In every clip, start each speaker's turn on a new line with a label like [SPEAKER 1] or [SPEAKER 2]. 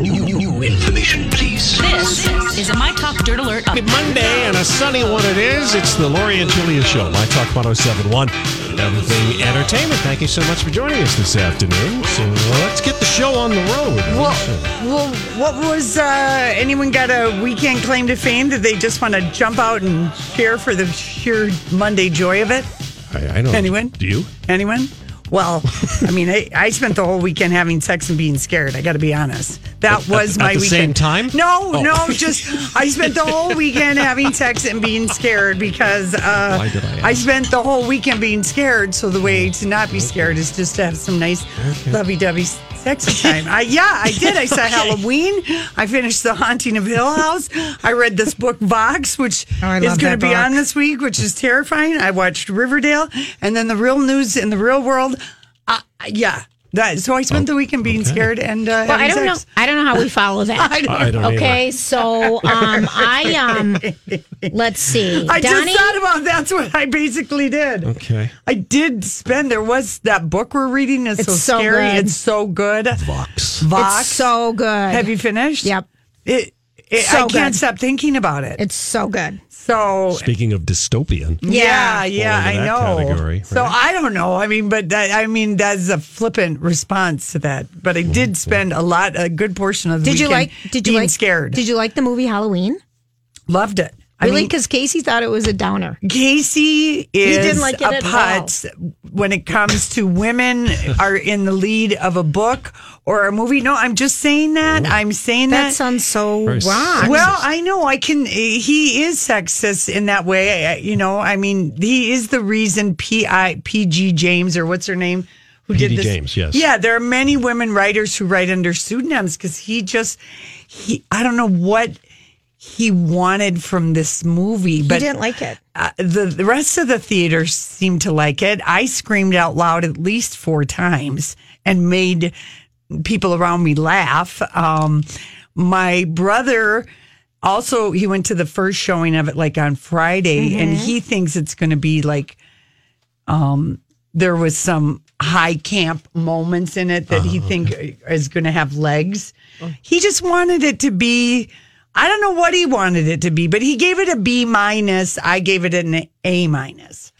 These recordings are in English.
[SPEAKER 1] New, new, new information, please.
[SPEAKER 2] This is a My Talk Dirt Alert.
[SPEAKER 3] Happy Monday and a sunny one it is. It's the Lori and Julia Show, My Talk 1071, Everything Entertainment. Thank you so much for joining us this afternoon. So let's get the show on the road.
[SPEAKER 4] Well, well, what was uh, anyone got a weekend claim to fame? Did they just want to jump out and cheer for the sheer Monday joy of it?
[SPEAKER 3] I, I don't.
[SPEAKER 4] Anyone?
[SPEAKER 3] Do you?
[SPEAKER 4] Anyone? Well, I mean, I, I spent the whole weekend having sex and being scared. I got to be honest. That was
[SPEAKER 3] at
[SPEAKER 4] my
[SPEAKER 3] the
[SPEAKER 4] weekend.
[SPEAKER 3] same time?
[SPEAKER 4] No,
[SPEAKER 3] Oh.
[SPEAKER 4] no, just I spent the whole weekend having sex and being scared because uh,
[SPEAKER 3] Why did I ask?
[SPEAKER 4] spent the whole weekend being scared. So the way to not be scared is just to have some nice lovey-dovey sexy time. I, yeah, I did. I saw Halloween. I finished The Haunting of Hill House. I read this book Vox, which
[SPEAKER 5] Oh,
[SPEAKER 4] is going to be
[SPEAKER 5] book.
[SPEAKER 4] on this week, which is terrifying. I watched Riverdale, and then the real news in the real world. Uh, yeah. That, so I spent the weekend being scared and uh,
[SPEAKER 5] Well, I don't know. I don't know how we follow that.
[SPEAKER 4] I don't
[SPEAKER 3] I don't
[SPEAKER 5] okay,
[SPEAKER 3] either.
[SPEAKER 5] so um, I um, let's see.
[SPEAKER 4] I
[SPEAKER 5] Donnie,
[SPEAKER 4] just thought about that's what I basically did.
[SPEAKER 3] Okay.
[SPEAKER 4] I did spend. There was that book we're reading is
[SPEAKER 5] It's
[SPEAKER 4] so,
[SPEAKER 5] so
[SPEAKER 4] scary.
[SPEAKER 5] good.
[SPEAKER 4] It's so good.
[SPEAKER 3] Vox.
[SPEAKER 4] Vox.
[SPEAKER 5] it's so good.
[SPEAKER 4] Have you finished?
[SPEAKER 5] Yep.
[SPEAKER 4] It. It
[SPEAKER 5] So
[SPEAKER 4] I can't
[SPEAKER 5] good.
[SPEAKER 4] stop thinking about it.
[SPEAKER 5] It's so good.
[SPEAKER 4] so
[SPEAKER 3] Speaking of dystopian,
[SPEAKER 4] yeah,
[SPEAKER 5] Yeah.
[SPEAKER 4] yeah, I know.
[SPEAKER 3] category,
[SPEAKER 4] So? I don't know. I mean, but that, I mean that's a flippant response to that. But I did mm-hmm. spend a lot, a good portion of the
[SPEAKER 5] Did you like? Did you
[SPEAKER 4] being
[SPEAKER 5] like?
[SPEAKER 4] scared?
[SPEAKER 5] Did you like the movie Halloween?
[SPEAKER 4] Loved it. I
[SPEAKER 5] Really? Because Casey thought it was a downer.
[SPEAKER 4] Casey is
[SPEAKER 5] didn't like it
[SPEAKER 4] a putz when it comes to women are in the lead of a book or a movie. No, I'm just saying that. I'm saying
[SPEAKER 5] That
[SPEAKER 4] that.
[SPEAKER 5] sounds so
[SPEAKER 3] Very
[SPEAKER 5] wrong.
[SPEAKER 4] well, I know I can. He is sexist in that way. I- You know, I mean, he is the reason P I P G James or what's her name who
[SPEAKER 3] P.D.
[SPEAKER 4] did this.
[SPEAKER 3] James, yes.
[SPEAKER 4] Yeah, there are many women writers who write under pseudonyms because he just he. I don't know what he wanted from this movie, but he
[SPEAKER 5] didn't like it.
[SPEAKER 4] uh, the the rest of the theater seemed to like it. I screamed out loud at least four times and made people around me laugh. Um, my brother also he went to the first showing of it like on Friday, and he thinks it's going to be like um, there was some high camp moments in it that he think is going to have legs. He just wanted it to be. I don't know what he wanted it to be, but he gave it a B minus. I gave it an A minus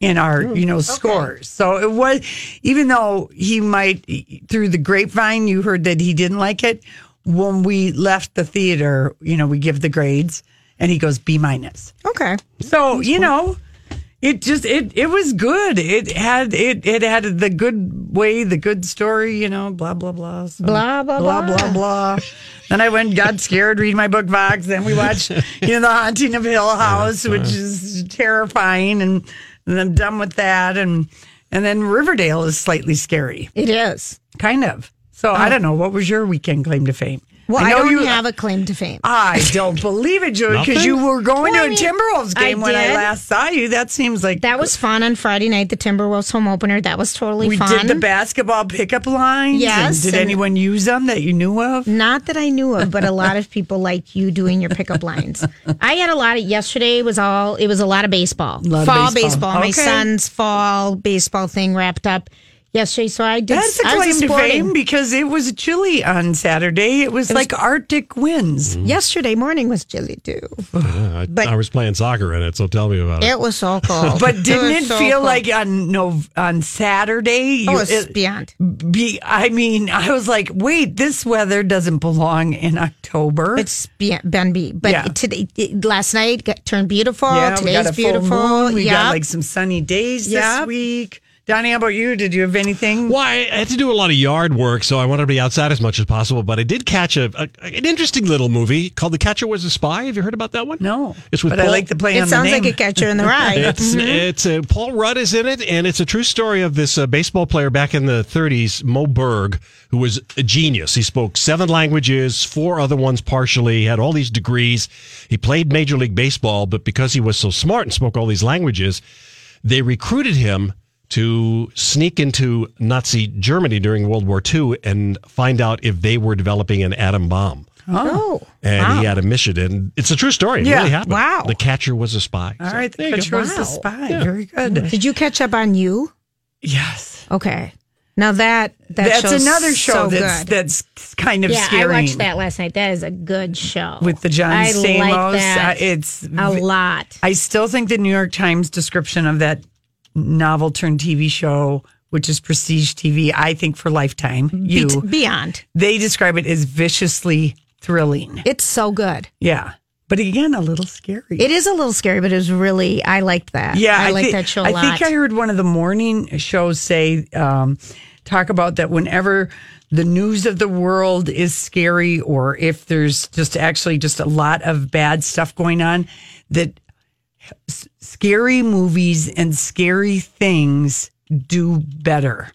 [SPEAKER 4] in our, hmm, you know, scores. So it was, even though he might, through the grapevine, you heard that he didn't like it. When we left the theater, you know, we give the grades and he goes B minus.
[SPEAKER 5] Okay.
[SPEAKER 4] So you know, it just it it was good. It had it it had the good way, the good story. You know, blah blah blah. So,
[SPEAKER 5] Blah, blah,
[SPEAKER 4] blah
[SPEAKER 5] blah.
[SPEAKER 4] blah blah. then I went, got scared, read my book box. Then we watched, you know, the Haunting of Hill House, which is terrifying, and, and I'm done with that. And and then Riverdale is slightly scary,
[SPEAKER 5] It is.
[SPEAKER 4] kind of. So I oh. don't know. What was your weekend claim to fame?
[SPEAKER 5] Well, I,
[SPEAKER 4] know
[SPEAKER 5] don't
[SPEAKER 4] you
[SPEAKER 5] have a claim to fame.
[SPEAKER 4] I don't believe it, Joey, because you were going
[SPEAKER 5] Well, I
[SPEAKER 4] to a
[SPEAKER 5] mean,
[SPEAKER 4] Timberwolves
[SPEAKER 5] I
[SPEAKER 4] game when I last saw you. That seems like
[SPEAKER 5] That was fun on Friday night, the Timberwolves home opener. That was totally
[SPEAKER 4] we
[SPEAKER 5] fun.
[SPEAKER 4] did the basketball pickup lines.
[SPEAKER 5] Yes,
[SPEAKER 4] and did
[SPEAKER 5] and-
[SPEAKER 4] anyone use them that you knew of?
[SPEAKER 5] Not that I knew of, but a lot of people like you doing your pickup lines. I had a lot of yesterday was all it was a lot of baseball.
[SPEAKER 4] Lot of
[SPEAKER 5] fall
[SPEAKER 4] baseball.
[SPEAKER 5] My son's fall baseball thing wrapped up yesterday. So I did.
[SPEAKER 4] That's a
[SPEAKER 5] I was
[SPEAKER 4] claim to fame because it was chilly on Saturday. It was like Arctic winds. Mm-hmm.
[SPEAKER 5] Yesterday morning was chilly too.
[SPEAKER 3] I,
[SPEAKER 5] But-
[SPEAKER 3] I was playing soccer in it, so tell me about it.
[SPEAKER 5] It was so cold.
[SPEAKER 4] But didn't
[SPEAKER 5] was
[SPEAKER 4] it
[SPEAKER 5] so
[SPEAKER 4] feel
[SPEAKER 5] cold.
[SPEAKER 4] like on no on Saturday?
[SPEAKER 5] Oh,
[SPEAKER 4] you-
[SPEAKER 5] it's
[SPEAKER 4] it-
[SPEAKER 5] beyond.
[SPEAKER 4] be, I mean, I was like, wait, this weather doesn't belong in October.
[SPEAKER 5] It's be- Ben B. But
[SPEAKER 4] Yeah.
[SPEAKER 5] today, last night got turned beautiful.
[SPEAKER 4] yeah,
[SPEAKER 5] Today's
[SPEAKER 4] we got a
[SPEAKER 5] beautiful.
[SPEAKER 4] full moon. We got like some sunny days this week. Donnie, how about you? Did you have anything?
[SPEAKER 3] Well, I had to do a lot of yard work, so I wanted to be outside as much as possible. But I did catch a, a an interesting little movie called "The Catcher Was a Spy." Have you heard about that one?
[SPEAKER 4] No,
[SPEAKER 3] it's with
[SPEAKER 4] but I
[SPEAKER 3] Paul-
[SPEAKER 4] like the play
[SPEAKER 5] it
[SPEAKER 4] on
[SPEAKER 5] sounds
[SPEAKER 4] the name.
[SPEAKER 5] like a catcher in the rye.
[SPEAKER 3] It's it's uh, Paul Rudd is in it, and it's a true story of this uh, baseball player back in the 30s, Moe Berg, who was a genius. He spoke seven languages, four other ones partially. He had all these degrees. He played Major League Baseball, but because he was so smart and spoke all these languages, they recruited him to sneak into Nazi Germany during World War II and find out if they were developing an atom bomb.
[SPEAKER 5] Oh,
[SPEAKER 3] And he had a mission, and it's a true story. It
[SPEAKER 4] Yeah.
[SPEAKER 3] really happened.
[SPEAKER 5] Wow.
[SPEAKER 3] The catcher was a spy.
[SPEAKER 4] All
[SPEAKER 3] So,
[SPEAKER 4] right, the
[SPEAKER 3] you
[SPEAKER 4] catcher
[SPEAKER 3] go.
[SPEAKER 4] was the
[SPEAKER 5] Wow.
[SPEAKER 4] spy. Very good.
[SPEAKER 5] did you catch up on you?
[SPEAKER 4] Yes,
[SPEAKER 5] Okay. Now that that
[SPEAKER 4] that's
[SPEAKER 5] show's
[SPEAKER 4] another show
[SPEAKER 5] so
[SPEAKER 4] that's
[SPEAKER 5] good.
[SPEAKER 4] that's kind of
[SPEAKER 5] yeah,
[SPEAKER 4] scary.
[SPEAKER 5] I watched that last night. That is a good show
[SPEAKER 4] with the John
[SPEAKER 5] I
[SPEAKER 4] Stamos.
[SPEAKER 5] Like that
[SPEAKER 4] Uh, it's
[SPEAKER 5] a lot.
[SPEAKER 4] I still think the New York Times description of that novel turned TV show, which is Prestige TV, I think for Lifetime, you
[SPEAKER 5] Be- beyond.
[SPEAKER 4] they describe it as viciously thrilling.
[SPEAKER 5] It's so good.
[SPEAKER 4] Yeah, but again, a little scary.
[SPEAKER 5] It is a little scary, but it was really I liked that.
[SPEAKER 4] Yeah,
[SPEAKER 5] I, like
[SPEAKER 4] thi-
[SPEAKER 5] that show a
[SPEAKER 4] I
[SPEAKER 5] lot.
[SPEAKER 4] think I heard one of the morning shows say, um, talk about that whenever the news of the world is scary, or if there's just actually just a lot of bad stuff going on, that scary movies and scary things do better,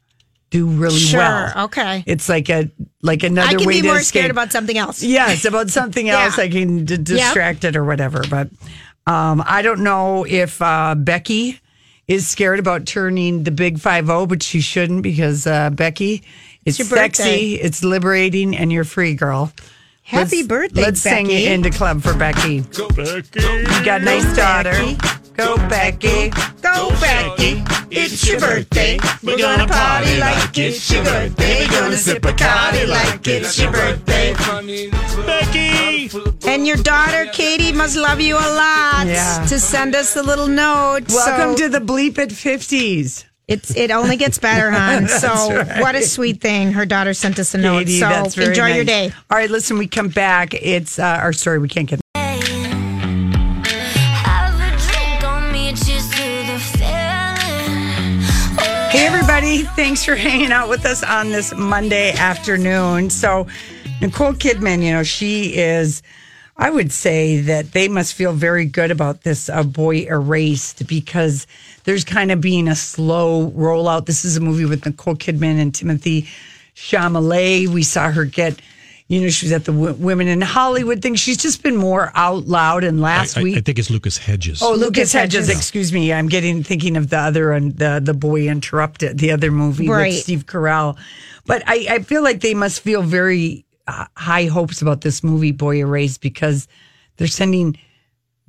[SPEAKER 4] do really
[SPEAKER 5] Sure,
[SPEAKER 4] well.
[SPEAKER 5] okay.
[SPEAKER 4] It's like a like another.
[SPEAKER 5] I can
[SPEAKER 4] way
[SPEAKER 5] be
[SPEAKER 4] to
[SPEAKER 5] more
[SPEAKER 4] escape.
[SPEAKER 5] scared about something else.
[SPEAKER 4] Yes, about something
[SPEAKER 5] Yeah.
[SPEAKER 4] else. I can d- distract it or whatever. But um, I don't know if uh, Becky is scared about turning the big five zero, but she shouldn't because uh, Becky, it's sexy,
[SPEAKER 5] birthday.
[SPEAKER 4] it's liberating, and you're free, girl.
[SPEAKER 5] Happy
[SPEAKER 4] Let's-
[SPEAKER 5] birthday,
[SPEAKER 4] Let's sing
[SPEAKER 5] Becky.
[SPEAKER 4] into club for Becky. You got a nice daughter. Go Becky.
[SPEAKER 5] Go Becky, it's your birthday. We're gonna party like it's your birthday. We're gonna sip a Bacardi like it's your birthday.
[SPEAKER 3] Becky!
[SPEAKER 5] And your daughter Katie must love you a lot
[SPEAKER 4] Yeah.
[SPEAKER 5] to send us a little note.
[SPEAKER 4] Welcome
[SPEAKER 5] So
[SPEAKER 4] to the bleep at fifties.
[SPEAKER 5] It's it only gets better, hon. So what a sweet thing. Her daughter sent us a note.
[SPEAKER 4] Katie,
[SPEAKER 5] so
[SPEAKER 4] that's very
[SPEAKER 5] enjoy your day.
[SPEAKER 4] All right, listen, we come back. It's uh, our story. We can't get.
[SPEAKER 6] Have a drink on me, cheers to the feeling.
[SPEAKER 4] Hey, everybody. Thanks for hanging out with us on this Monday afternoon. So, Nicole Kidman, you know, she is, I would say that they must feel very good about this uh, Boy Erased because there's kind of being a slow rollout. This is a movie with Nicole Kidman and Timothée Chalamet. We saw her get. You know, she was at the w- Women in Hollywood thing. She's just been more out loud. And last
[SPEAKER 3] I, I-
[SPEAKER 4] week,
[SPEAKER 3] I think it's Lucas Hedges.
[SPEAKER 4] Oh, Lucas
[SPEAKER 5] Lucas
[SPEAKER 4] Hedges.
[SPEAKER 5] Hedges.
[SPEAKER 4] Excuse me. I'm getting thinking of the other one, the the boy interrupted, the other movie
[SPEAKER 5] Right.
[SPEAKER 4] with Steve Carell. But I, I feel like they must feel very uh, high hopes about this movie, Boy Erased, because they're sending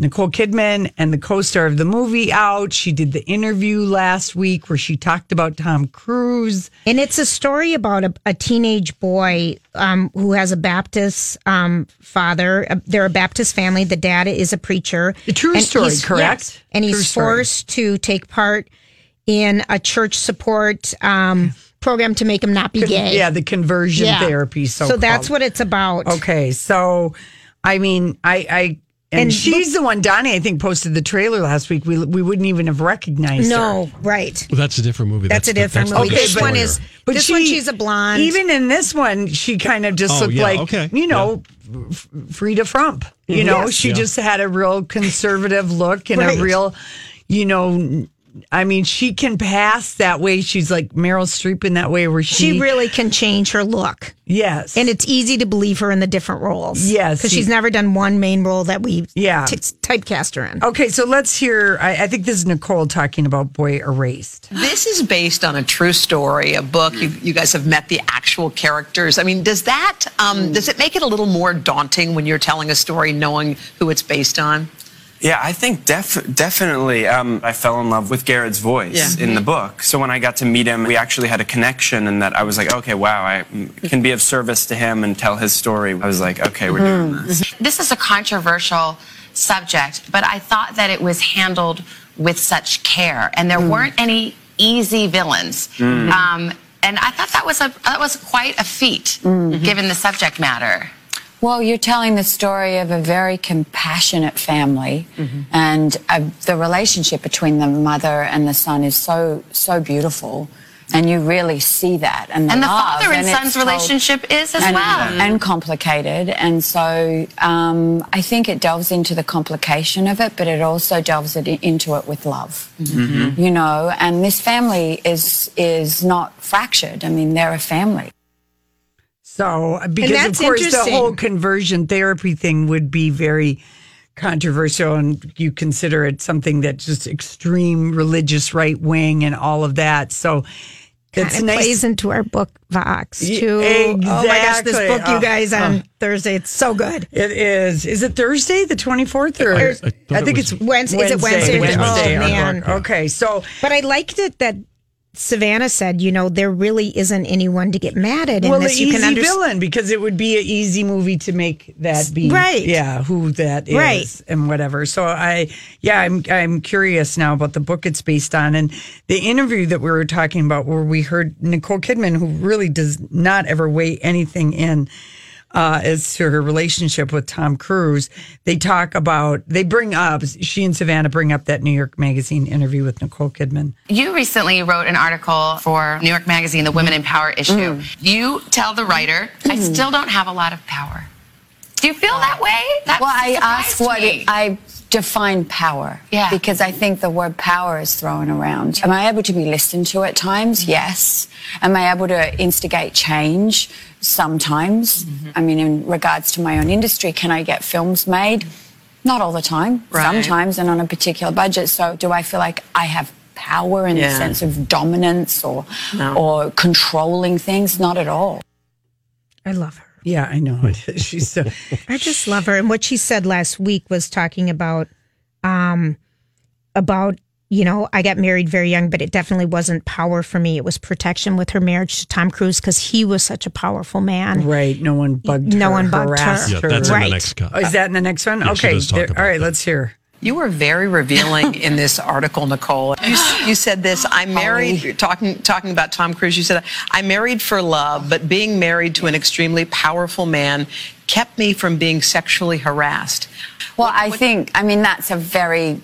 [SPEAKER 4] Nicole Kidman and the co-star of the movie out. She did the interview last week where she talked about Tom Cruise.
[SPEAKER 5] And it's a story about a, a teenage boy um, who has a Baptist um, father. Uh, They're a Baptist family. The dad is a preacher.
[SPEAKER 4] A true
[SPEAKER 5] And
[SPEAKER 4] story, correct?
[SPEAKER 5] yes. And
[SPEAKER 4] True
[SPEAKER 5] he's
[SPEAKER 4] story.
[SPEAKER 5] forced to take part in a church support um, program to make him not be gay.
[SPEAKER 4] Yeah, the conversion
[SPEAKER 5] Yeah.
[SPEAKER 4] therapy. So,
[SPEAKER 5] So that's what it's about.
[SPEAKER 4] Okay, so I mean, I, I and,
[SPEAKER 5] And
[SPEAKER 4] she's the one. Donnie, I think, posted the trailer last week. We we wouldn't even have recognized her.
[SPEAKER 5] No, right.
[SPEAKER 3] Well, that's a different movie.
[SPEAKER 5] That's a different
[SPEAKER 3] the
[SPEAKER 5] movie.
[SPEAKER 3] big
[SPEAKER 5] This one
[SPEAKER 3] spoiler.
[SPEAKER 5] is- This one, she's a blonde.
[SPEAKER 4] Even in this one, she kind of just
[SPEAKER 3] Oh,
[SPEAKER 4] looked
[SPEAKER 3] yeah,
[SPEAKER 4] like
[SPEAKER 3] okay,
[SPEAKER 4] you know, F- Frida Frump. You mm-hmm. know, she
[SPEAKER 3] Yeah.
[SPEAKER 4] just had a real conservative look and
[SPEAKER 5] Right.
[SPEAKER 4] a real, you know. I mean, she can pass that way. She's like Meryl Streep in that way, where she,
[SPEAKER 5] She really can change her look.
[SPEAKER 4] yes,
[SPEAKER 5] And it's easy to believe her in the different roles.
[SPEAKER 4] Yes,
[SPEAKER 5] Because she's never done one main role that we
[SPEAKER 4] Yeah.
[SPEAKER 5] t- typecast her in.
[SPEAKER 4] okay. So let's hear. I, I think this is Nicole talking about Boy Erased.
[SPEAKER 7] This is based on a true story, a book. You, you guys have met the actual characters. I mean, does that um, does it make it a little more daunting when you're telling a story, knowing who it's based on?
[SPEAKER 8] Yeah, I think def- definitely. Um, I fell in love with Garrard's voice
[SPEAKER 7] Yeah.
[SPEAKER 8] in the book. So when I got to meet him, we actually had a connection, and that I was like, okay, wow, I can be of service to him and tell his story. I was like, okay, we're doing this.
[SPEAKER 9] This is a controversial subject, but I thought that it was handled with such care, and there weren't any easy villains.
[SPEAKER 8] Mm.
[SPEAKER 9] Um, and I thought that was a that was quite a feat, given the subject matter.
[SPEAKER 10] Well, you're telling the story of a very compassionate family, and uh, the relationship between the mother and the son is so so beautiful, and you really see that. And the,
[SPEAKER 9] And the
[SPEAKER 10] love,
[SPEAKER 9] father and
[SPEAKER 10] it's
[SPEAKER 9] son's relationship is as
[SPEAKER 10] and,
[SPEAKER 9] well.
[SPEAKER 10] and complicated. And so um, I think it delves into the complication of it, but it also delves it into it with love.
[SPEAKER 4] Mm-hmm.
[SPEAKER 10] You know, and this family is is not fractured. I mean, they're a family.
[SPEAKER 4] So, uh, because of course the whole conversion therapy thing would be very controversial, and you consider it something that's just extreme religious right wing and all of that. So, it's
[SPEAKER 5] Kind of
[SPEAKER 4] nice.
[SPEAKER 5] plays into our book Vox
[SPEAKER 4] Y-
[SPEAKER 5] too. Oh my gosh, this
[SPEAKER 4] exactly.
[SPEAKER 5] book you
[SPEAKER 4] Oh,
[SPEAKER 5] guys on
[SPEAKER 4] oh.
[SPEAKER 5] Thursday. It's so good.
[SPEAKER 4] It is. Is it Thursday, the twenty fourth, or
[SPEAKER 5] I
[SPEAKER 4] I,
[SPEAKER 3] thought
[SPEAKER 4] think
[SPEAKER 3] it
[SPEAKER 4] it's
[SPEAKER 3] was-
[SPEAKER 5] Wednesday. Is it Wednesday?
[SPEAKER 4] Wednesday.
[SPEAKER 5] Oh,
[SPEAKER 4] our
[SPEAKER 5] man.
[SPEAKER 4] Okay, so
[SPEAKER 5] But I liked it that Savannah said, you know, there really isn't anyone to get mad at in
[SPEAKER 4] well, the easy
[SPEAKER 5] can understand.
[SPEAKER 4] villain because it would be an easy movie to make that be
[SPEAKER 5] Right.
[SPEAKER 4] Yeah, who that is
[SPEAKER 5] Right.
[SPEAKER 4] and whatever. So I, yeah, I'm I'm curious now about the book it's based on and the interview that we were talking about where we heard Nicole Kidman, who really does not ever weigh anything in. Uh, as to her relationship with Tom Cruise, they talk about, they bring up, she and Savannah bring up that New York Magazine interview with Nicole Kidman.
[SPEAKER 9] You recently wrote an article for New York Magazine, the Women in Power issue. You tell the writer, I still don't have a lot of power. Do you feel that way? That
[SPEAKER 10] well, I ask what it, I define power.
[SPEAKER 9] Yeah.
[SPEAKER 10] Because I think the word power is thrown around. Am I able to be listened to at times? Yes. Am I able to instigate change? Sometimes.
[SPEAKER 9] Mm-hmm.
[SPEAKER 10] I mean, in regards to my own industry, can I get films made? Not all the time.
[SPEAKER 7] Right.
[SPEAKER 10] Sometimes and on a particular budget. So do I feel like I have power in the sense of dominance or
[SPEAKER 7] No.
[SPEAKER 10] or controlling things? Not at all.
[SPEAKER 5] I love her.
[SPEAKER 4] Yeah, I know. She's so,
[SPEAKER 5] I just love her. And what she said last week was talking about, um, about you know, I got married very young, but it definitely wasn't power for me. It was protection with her marriage to Tom Cruise because he was such a powerful man.
[SPEAKER 4] right. No one bugged
[SPEAKER 5] No
[SPEAKER 4] her,
[SPEAKER 5] one bugged her.
[SPEAKER 4] harassed
[SPEAKER 3] Yeah, that's in
[SPEAKER 5] Right.
[SPEAKER 3] the next cut.
[SPEAKER 4] Oh, is that in the next one?
[SPEAKER 3] Yeah, she
[SPEAKER 4] okay.
[SPEAKER 3] does talk
[SPEAKER 4] there-
[SPEAKER 3] about
[SPEAKER 4] all right,
[SPEAKER 3] that.
[SPEAKER 4] let's hear.
[SPEAKER 7] You were very revealing in this article, Nicole. You, you said this. I married. You're talking talking about Tom Cruise. You said I married for love, but being married to an extremely powerful man kept me from being sexually harassed.
[SPEAKER 10] Well, I think, I mean, that's a very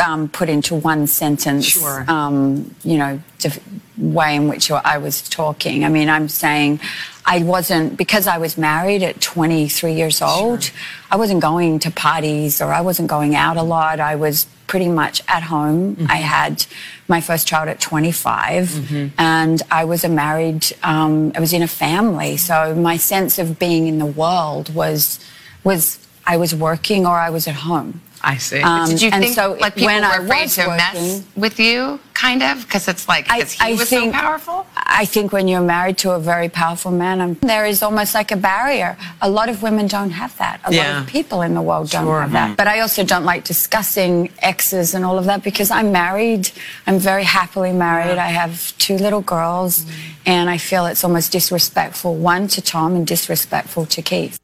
[SPEAKER 10] um, put into one sentence,
[SPEAKER 7] Sure.
[SPEAKER 10] um, you know, dif- way in which I was talking. I mean, I'm saying I wasn't, because I was married at 23 years old, I wasn't going to parties or I wasn't going out a lot. I was pretty much at home. I had my first child at 25 and I was a married, um, I was in a family. So my sense of being in the world was, was I was working or I was at home.
[SPEAKER 7] I see.
[SPEAKER 10] Um,
[SPEAKER 9] Did you
[SPEAKER 10] and
[SPEAKER 9] think
[SPEAKER 10] so
[SPEAKER 9] like people
[SPEAKER 10] when
[SPEAKER 9] were
[SPEAKER 10] I
[SPEAKER 9] afraid
[SPEAKER 10] was
[SPEAKER 9] to mess with you, kind of? Because it's like,
[SPEAKER 10] I,
[SPEAKER 9] because he
[SPEAKER 10] I
[SPEAKER 9] was
[SPEAKER 10] think,
[SPEAKER 9] so powerful?
[SPEAKER 10] I think when you're married to a very powerful man, um, there is almost like a barrier. A lot of women don't have that. A lot of people in the world don't
[SPEAKER 7] Sure.
[SPEAKER 10] have that. But I also don't like discussing exes and all of that because I'm married. I'm very happily married. I have two little girls, and I feel it's almost disrespectful, one to Tom and disrespectful to Keith.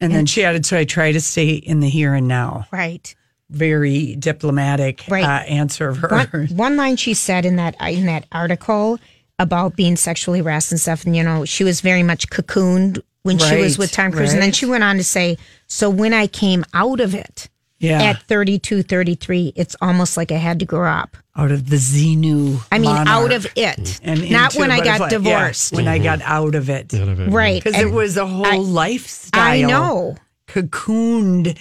[SPEAKER 4] And then she added, so I try to stay in the here and now.
[SPEAKER 5] Right.
[SPEAKER 4] Very diplomatic
[SPEAKER 5] Right.
[SPEAKER 4] uh, answer of
[SPEAKER 5] One,
[SPEAKER 4] hers.
[SPEAKER 5] one line she said in that in that article about being sexually harassed and stuff, and you know, she was very much cocooned when she was with Tom Cruise, and then she went on to say, "So when I came out of it
[SPEAKER 4] Yeah.
[SPEAKER 5] at 32, 33, it's almost like I had to grow up.
[SPEAKER 4] Out of the Xenu.
[SPEAKER 5] I mean,
[SPEAKER 4] monarch
[SPEAKER 5] out of it,
[SPEAKER 4] and
[SPEAKER 5] not when I got
[SPEAKER 4] butterfly. Yeah,
[SPEAKER 5] divorced.
[SPEAKER 4] when I got out of it.
[SPEAKER 3] Out of it,
[SPEAKER 5] Right.
[SPEAKER 4] Because it was a whole
[SPEAKER 5] I-
[SPEAKER 4] lifestyle.
[SPEAKER 5] I know.
[SPEAKER 4] Cocooned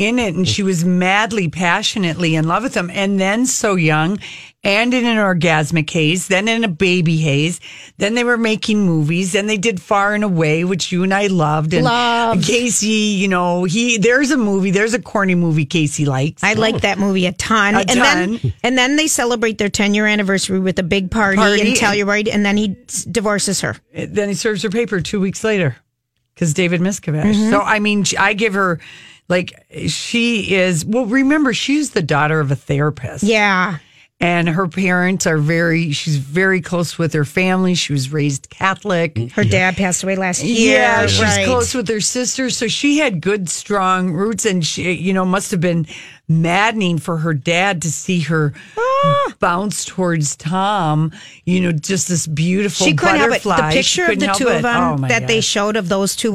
[SPEAKER 4] in it. And she was madly, passionately in love with him. And then so young and in an orgasmic haze, then in a baby haze. Then they were making movies. Then they did Far and Away, which you and I loved. And
[SPEAKER 5] Loved.
[SPEAKER 4] Casey, you know, he there's a movie, there's a corny movie Casey likes.
[SPEAKER 5] I like that movie a ton.
[SPEAKER 4] A
[SPEAKER 5] and
[SPEAKER 4] ton.
[SPEAKER 5] then and then they celebrate their 10 year anniversary with a big party,
[SPEAKER 4] Party
[SPEAKER 5] in
[SPEAKER 4] and-
[SPEAKER 5] Telluride, and then he divorces her.
[SPEAKER 4] then he serves her paper two weeks later because David Miscavige.
[SPEAKER 5] Mm-hmm.
[SPEAKER 4] So I mean, I give her Like she is. Well, remember she's the daughter of a therapist.
[SPEAKER 5] Yeah.
[SPEAKER 4] and her parents are very. She's very close with her family. She was raised Catholic.
[SPEAKER 5] Her dad passed away last year.
[SPEAKER 4] Yeah, she's
[SPEAKER 5] right.
[SPEAKER 4] close with her sister, so she had good, strong roots, and she, you know, must have been maddening for her dad to see her
[SPEAKER 5] Ah.
[SPEAKER 4] bounce towards Tom. You know, just this beautiful
[SPEAKER 5] She couldn't help it.
[SPEAKER 4] butterfly.
[SPEAKER 5] The
[SPEAKER 4] She
[SPEAKER 5] picture of the two
[SPEAKER 4] it.
[SPEAKER 5] of them
[SPEAKER 4] Oh, my
[SPEAKER 5] that they showed of those two.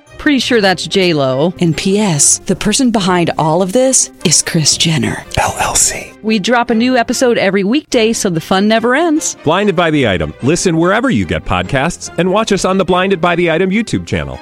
[SPEAKER 11] Pretty sure that's J Lo.
[SPEAKER 12] And P.S. The person behind all of this is Kris Jenner.
[SPEAKER 13] LLC.
[SPEAKER 11] We drop a new episode every weekday, so the fun never ends.
[SPEAKER 13] Blinded by the item. Listen wherever you get podcasts, and watch us on the Blinded by the Item YouTube channel.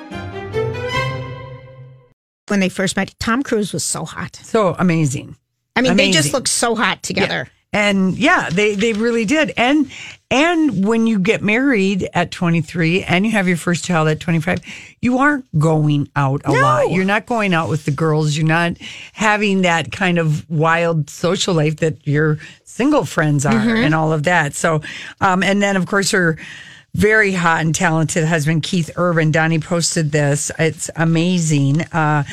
[SPEAKER 5] When they first met, Tom Cruise was so hot.
[SPEAKER 4] So amazing.
[SPEAKER 5] I mean, they just
[SPEAKER 4] Amazing.
[SPEAKER 5] looked so hot together.
[SPEAKER 4] And yeah, they they really did. And and when you get married at 23 and you have your first child at 25, you aren't going out a lot. You're not going out with the girls. You're not having that kind of wild social life that your single friends are
[SPEAKER 5] Mhm.
[SPEAKER 4] and all of that. So um and then of course her very hot and talented husband Keith Urban, Donnie posted this. It's amazing. Uh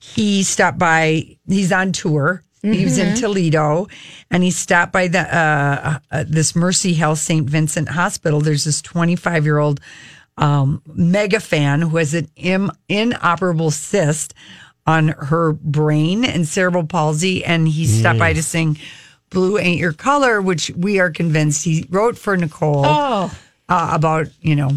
[SPEAKER 4] he stopped by he's on tour he was in. Toledo, and he stopped by the uh, uh, this Mercy Health St. Vincent Hospital. There's this 25 year old um, mega fan who has an Im- inoperable cyst on her brain and cerebral palsy, and he stopped by
[SPEAKER 5] Mm.
[SPEAKER 4] to sing "Blue Ain't Your Color," which we are convinced he wrote for Nicole
[SPEAKER 5] Oh.
[SPEAKER 4] uh, about you know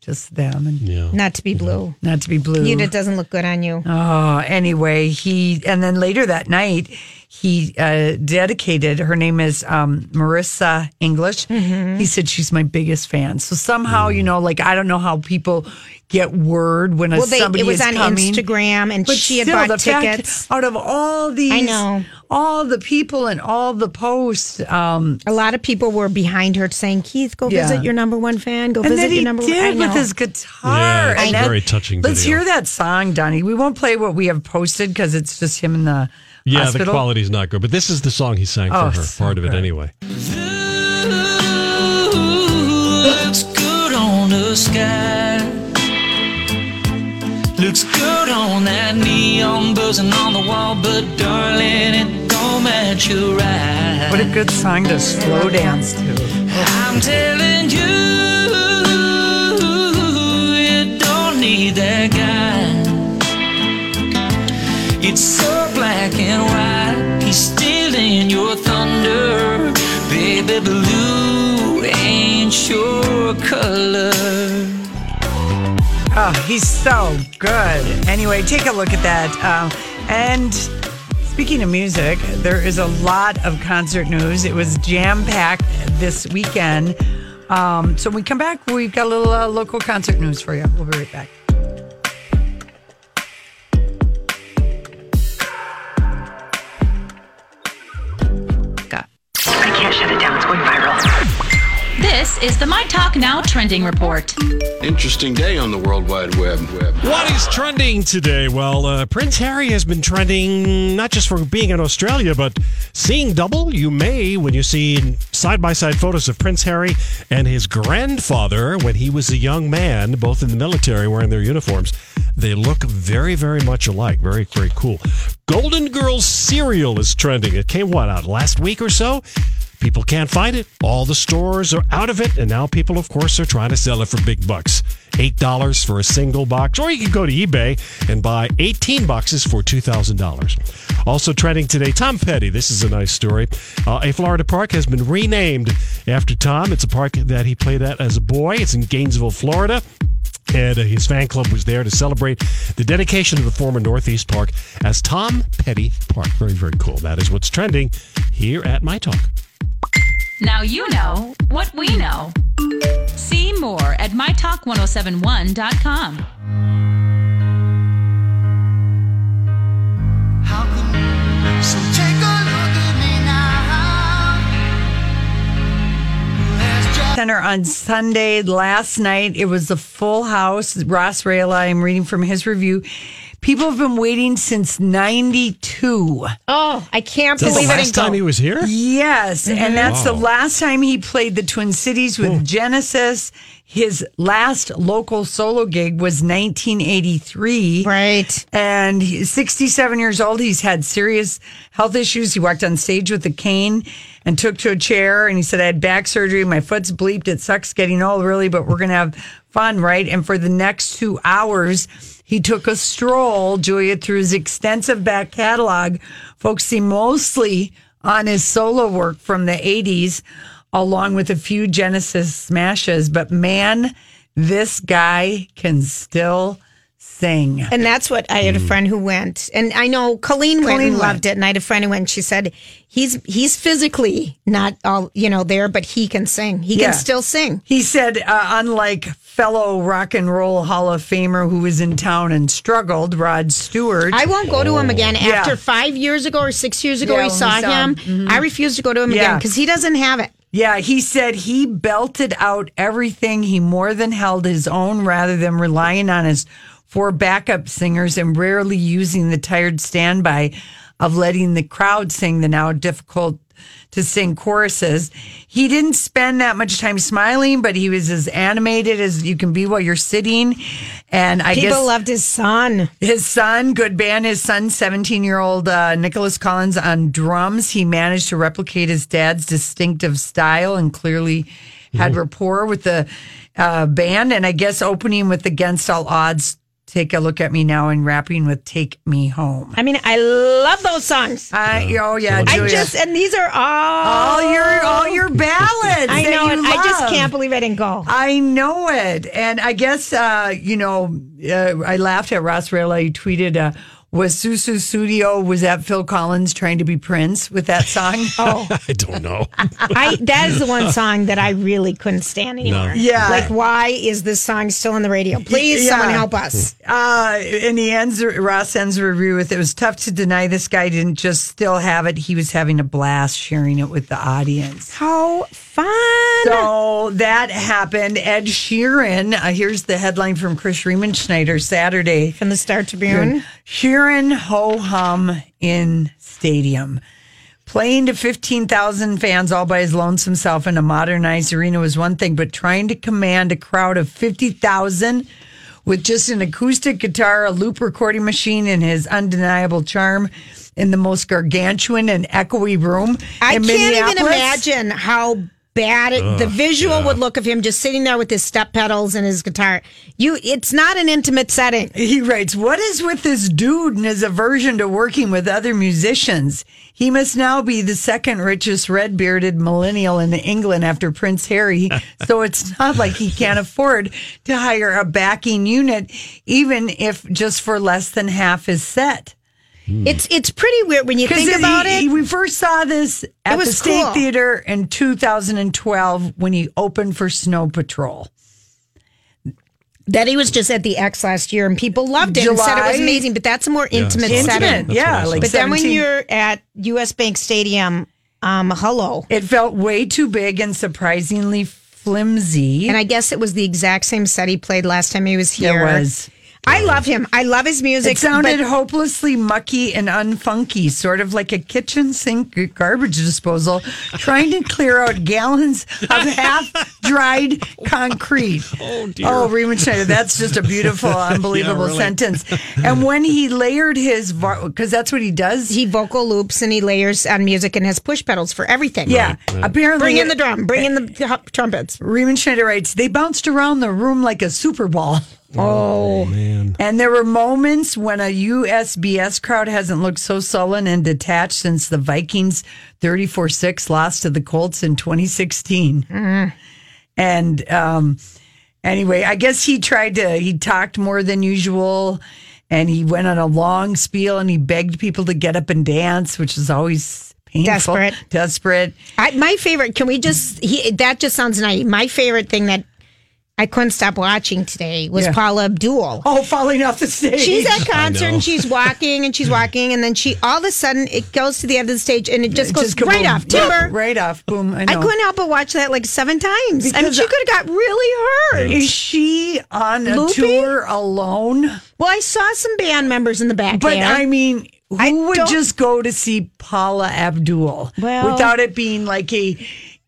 [SPEAKER 4] just them and yeah.
[SPEAKER 5] Not to be blue.
[SPEAKER 4] not to be blue.
[SPEAKER 5] You, it doesn't look good on you.
[SPEAKER 4] Oh, anyway, he and then later that night he uh, dedicated. Her name is um, Marissa English.
[SPEAKER 5] Mm-hmm.
[SPEAKER 4] He said she's my biggest fan. So somehow, you know, like I don't know how people get word when a,
[SPEAKER 5] Well, they,
[SPEAKER 4] somebody
[SPEAKER 5] it was
[SPEAKER 4] is
[SPEAKER 5] on
[SPEAKER 4] coming.
[SPEAKER 5] Instagram, and
[SPEAKER 4] But
[SPEAKER 5] she had
[SPEAKER 4] still,
[SPEAKER 5] bought
[SPEAKER 4] the fact
[SPEAKER 5] tickets.
[SPEAKER 4] out of all these,
[SPEAKER 5] I know.
[SPEAKER 4] all the people and all the posts. Um,
[SPEAKER 5] a lot of people were behind her saying, "Keith, go
[SPEAKER 4] Yeah.
[SPEAKER 5] visit your number one fan. Go
[SPEAKER 4] and
[SPEAKER 5] visit
[SPEAKER 4] then
[SPEAKER 5] your
[SPEAKER 4] he
[SPEAKER 5] number
[SPEAKER 4] did
[SPEAKER 5] one." I
[SPEAKER 4] with his guitar.
[SPEAKER 3] Yeah,
[SPEAKER 4] and
[SPEAKER 3] a very touching
[SPEAKER 4] Let's
[SPEAKER 3] video.
[SPEAKER 4] hear that song, Donnie. We won't play what we have posted because it's just him and the
[SPEAKER 3] Yeah,
[SPEAKER 4] hospital.
[SPEAKER 3] the quality's not good, but this is the song he sang
[SPEAKER 4] Oh,
[SPEAKER 3] for her,
[SPEAKER 4] so
[SPEAKER 3] part of it anyway.
[SPEAKER 14] Looks good on the sky. Looks good on that neon buzzing on the wall, but darling, it don't match your eyes.
[SPEAKER 4] What a good song to slow dance to.
[SPEAKER 14] I'm telling you, you don't need that guy. It's so black and He's stealing your thunder. Baby blue ain't your color.
[SPEAKER 4] Oh, he's so good. Anyway, take a look at that. Um, and speaking of music, there is a lot of concert news. It was jam packed this weekend. Um, so when we come back, we've got a little uh, local concert news for you. We'll be right back.
[SPEAKER 2] Is the My Talk Now trending report.
[SPEAKER 15] Interesting day on the World Wide Web. Web.
[SPEAKER 3] What is trending today? Well, uh, Prince Harry has been trending not just for being in Australia, but seeing double. You may when you see side by side photos of Prince Harry and his grandfather when he was a young man, both in the military wearing their uniforms. They look very, very much alike. Very, very cool. Golden Girls cereal is trending. It came, what, out last week or so? People can't find it. All the stores are out of it. And now people, of course, are trying to sell it for big bucks. $8 for a single box. Or you can go to eBay and buy 18 boxes for $2,000. Also trending today, Tom Petty. This is a nice story. Uh, a Florida park has been renamed after Tom. It's a park that he played at as a boy. It's in Gainesville, Florida. And uh, his fan club was there to celebrate the dedication of the former Northeast Park as Tom Petty Park. Very, very cool. That is what's trending here at My Talk.
[SPEAKER 2] Now you know what we know. See more at mytalk1071.com.
[SPEAKER 14] So take a look at me now.
[SPEAKER 4] Center on Sunday last night. It was a full house. Ross Raihala, I'm reading from his review. People have been waiting since 92.
[SPEAKER 5] Oh, I can't
[SPEAKER 3] Is that the
[SPEAKER 5] believe it.
[SPEAKER 3] last
[SPEAKER 5] and go.
[SPEAKER 3] time he was here?
[SPEAKER 4] Yes, and mm-hmm. that's the last time he played the Twin Cities with Genesis. His last local solo gig was 1983.
[SPEAKER 5] Right.
[SPEAKER 4] And he's 67 years old. He's had serious health issues. He walked on stage with a cane and took to a chair. And he said, I had back surgery. My foot's bleeped. It sucks getting old, really, but we're going to have fun, right? And for the next two hours, he took a stroll, Julia, through his extensive back catalog, focusing mostly on his solo work from the 80s, along with a few Genesis smashes. But man, this guy can still sing.
[SPEAKER 5] And that's what I had a friend who went, and I know Colleen, went and
[SPEAKER 4] went.
[SPEAKER 5] loved it. And I had a friend who went. And she said he's he's physically not all you know there, but he can sing. He
[SPEAKER 4] Yeah.
[SPEAKER 5] can still sing.
[SPEAKER 4] He said, uh, unlike fellow rock and roll Hall of Famer who was in town and struggled, Rod Stewart.
[SPEAKER 5] I won't go to him again
[SPEAKER 4] Yeah.
[SPEAKER 5] after five years ago or six years ago.
[SPEAKER 4] Yeah,
[SPEAKER 5] we
[SPEAKER 4] when we
[SPEAKER 5] saw
[SPEAKER 4] saw
[SPEAKER 5] him.
[SPEAKER 4] him. Mhm.
[SPEAKER 5] I refuse to go to him
[SPEAKER 4] Yeah.
[SPEAKER 5] again because he doesn't have it.
[SPEAKER 4] Yeah, he said he belted out everything. He more than held his own rather than relying on his four backup singers and rarely using the tired standby of letting the crowd sing the now difficult to sing choruses. He didn't spend that much time smiling, but he was as animated as you can be while you're sitting. And I
[SPEAKER 5] People
[SPEAKER 4] guess
[SPEAKER 5] loved his son.
[SPEAKER 4] his son, good band. His son, 17 year old uh, Nicholas Collins on drums. He managed to replicate his dad's distinctive style and clearly had rapport with the uh, band. And I guess opening with Against All Odds, Take a Look at Me Now, and rapping with Take Me Home.
[SPEAKER 5] I mean, I love those songs.
[SPEAKER 4] I, oh, yeah,
[SPEAKER 5] I
[SPEAKER 4] Julia.
[SPEAKER 5] just and these are all
[SPEAKER 4] all your all your ballads.
[SPEAKER 5] I
[SPEAKER 4] that
[SPEAKER 5] know it.
[SPEAKER 4] you
[SPEAKER 5] I just can't believe I didn't go.
[SPEAKER 4] I know it. And I guess, uh, you know, uh, I laughed at Ross Raihala. He tweeted, uh, was Sussudio, was that Phil Collins trying to be Prince with that song?
[SPEAKER 5] Oh,
[SPEAKER 3] I don't know.
[SPEAKER 5] I that is the one song that I really couldn't stand anymore.
[SPEAKER 4] Yeah.
[SPEAKER 5] Like, why is this song still on the radio? Please,
[SPEAKER 4] Yeah.
[SPEAKER 5] someone help us.
[SPEAKER 4] Uh, and he ends, Ross ends the review with, it was tough to deny this guy didn't just still have it. He was having a blast sharing it with the audience.
[SPEAKER 5] How fun.
[SPEAKER 4] So that happened. Ed Sheeran, uh, here's the headline from Chris Riemenschneider Saturday.
[SPEAKER 5] From the Star Tribune.
[SPEAKER 4] Sheeran ho hum in stadium. Playing to 15,000 fans all by his lonesome self in a modernized arena was one thing, but trying to command a crowd of 50,000 with just an acoustic guitar, a loop recording machine, and his undeniable charm in the most gargantuan and echoey room
[SPEAKER 5] I can't even imagine how bad it, the visual
[SPEAKER 4] yeah.
[SPEAKER 5] would look of him just sitting there with his step pedals and his guitar. You, it's not an intimate setting.
[SPEAKER 4] He writes, What is with this dude and his aversion to working with other musicians? He must now be the second richest red bearded millennial in England after Prince Harry. so it's not like he can't afford to hire a backing unit, even if just for less than half his set.
[SPEAKER 5] It's it's pretty weird when you think
[SPEAKER 4] he-
[SPEAKER 5] about it.
[SPEAKER 4] we first saw this at the State
[SPEAKER 5] cool.
[SPEAKER 4] Theater in 2012 when he opened for Snow Patrol.
[SPEAKER 5] that he was just at the X last year and people loved it and said it was amazing, but that's a more intimate
[SPEAKER 4] so-
[SPEAKER 5] setting.
[SPEAKER 4] Intimate, yeah, That's like
[SPEAKER 5] but then when you're at US Bank Stadium, um, hello.
[SPEAKER 4] It felt way too big and surprisingly flimsy.
[SPEAKER 5] And I guess it was the exact same set he played last time he was here.
[SPEAKER 4] It
[SPEAKER 5] here.
[SPEAKER 4] was.
[SPEAKER 5] I love him. I love his music.
[SPEAKER 4] It sounded
[SPEAKER 5] but-
[SPEAKER 4] hopelessly mucky and unfunky, sort of like a kitchen sink garbage disposal, trying to clear out gallons of half dried concrete. Oh,
[SPEAKER 3] dear.
[SPEAKER 4] Oh, Riemenschneider, that's just a beautiful, unbelievable
[SPEAKER 3] really.
[SPEAKER 4] sentence. And when he layered his, because that's what he does.
[SPEAKER 5] he vocal loops and he layers on music and has push pedals for everything.
[SPEAKER 4] Yeah, apparently.
[SPEAKER 5] Bring in the drum, bring in the trumpets.
[SPEAKER 4] Riemenschneider writes, they bounced around the room like a Super Ball.
[SPEAKER 5] Oh,
[SPEAKER 3] man.
[SPEAKER 4] And there were moments when a USBS crowd hasn't looked so sullen and detached since the Vikings 34 6 lost to the Colts in 2016. And um, anyway, I guess he tried to, he talked more than usual and he went on a long spiel and he begged people to get up and dance, which is always painful.
[SPEAKER 5] Desperate.
[SPEAKER 4] Desperate.
[SPEAKER 5] I, my favorite. Can we just? He that just sounds nice. My favorite thing that I couldn't stop watching today was
[SPEAKER 4] Yeah.
[SPEAKER 5] Paula Abdul.
[SPEAKER 4] Oh, falling off the stage.
[SPEAKER 5] She's at concert and she's walking and she's walking and then she all of a sudden it goes to the end of the stage and it just goes
[SPEAKER 4] Just
[SPEAKER 5] right
[SPEAKER 4] kaboom.
[SPEAKER 5] off timber.
[SPEAKER 4] Right off. Boom. I
[SPEAKER 5] I, couldn't help but watch that like seven times. I mean, she could have got really hurt.
[SPEAKER 4] Is she on a
[SPEAKER 5] Loopy?
[SPEAKER 4] tour alone?
[SPEAKER 5] Well, I saw some band members in the back
[SPEAKER 4] But
[SPEAKER 5] there.
[SPEAKER 4] I mean, who
[SPEAKER 5] I
[SPEAKER 4] would
[SPEAKER 5] don't-
[SPEAKER 4] just go to see Paula Abdul
[SPEAKER 5] Well-
[SPEAKER 4] without it being like a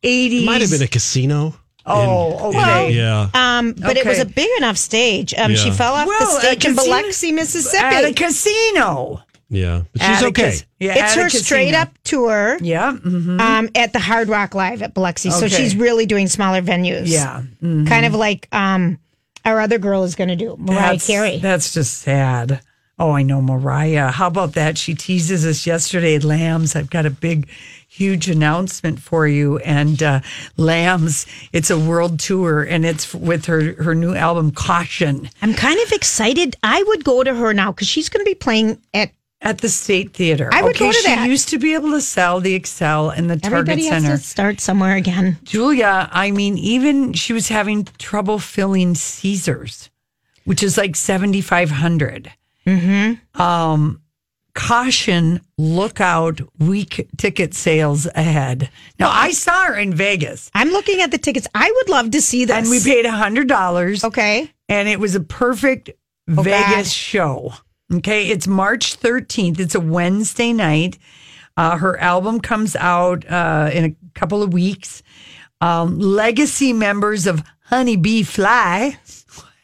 [SPEAKER 4] 80s?
[SPEAKER 3] It might have been a casino.
[SPEAKER 4] Oh,
[SPEAKER 3] in-
[SPEAKER 4] okay.
[SPEAKER 3] yeah.
[SPEAKER 5] Um, but it was a big enough stage. Um, She fell off
[SPEAKER 4] Well,
[SPEAKER 5] the stage
[SPEAKER 4] a
[SPEAKER 5] in
[SPEAKER 4] casino-
[SPEAKER 5] Biloxi, Mississippi.
[SPEAKER 4] At a casino.
[SPEAKER 3] Yeah. But she's
[SPEAKER 4] a
[SPEAKER 3] okay.
[SPEAKER 4] cas- yeah,
[SPEAKER 5] it's her straight up tour.
[SPEAKER 4] Yeah. mhm.
[SPEAKER 5] Um, at the Hard Rock Live at Biloxi. So she's really doing smaller venues.
[SPEAKER 4] Yeah. mhm.
[SPEAKER 5] Kind of like um, our other girl is going to do, Mariah
[SPEAKER 4] that's,
[SPEAKER 5] Carey.
[SPEAKER 4] That's just sad. Oh, I know Mariah. How about that? She teases us yesterday, Lambs. I've got a big, huge announcement for you. And uh, Lambs, it's a world tour, and it's with her her new album Caution
[SPEAKER 5] I'm kind of excited. I would go to her now because she's going to be playing at.
[SPEAKER 4] at the State Theater.
[SPEAKER 5] I would go to
[SPEAKER 4] she
[SPEAKER 5] that.
[SPEAKER 4] used to be able to sell the Xcel and the Target
[SPEAKER 5] Everybody has
[SPEAKER 4] Center.
[SPEAKER 5] to start somewhere again.
[SPEAKER 4] Julia, I mean, even she was having trouble filling Caesars, which is like seventy five hundred.
[SPEAKER 5] Mm-hmm.
[SPEAKER 4] Um, caution, look out, weak ticket sales ahead. Now, I saw her in Vegas.
[SPEAKER 5] I'm looking at the tickets. I would love to see this.
[SPEAKER 4] And we paid a hundred dollars.
[SPEAKER 5] Okay.
[SPEAKER 4] And it was a perfect
[SPEAKER 5] Oh,
[SPEAKER 4] Vegas
[SPEAKER 5] God.
[SPEAKER 4] show. Okay. It's March 13th. It's a Wednesday night. Uh, her album comes out uh, in a couple of weeks. Um, legacy members of Honey B. Fly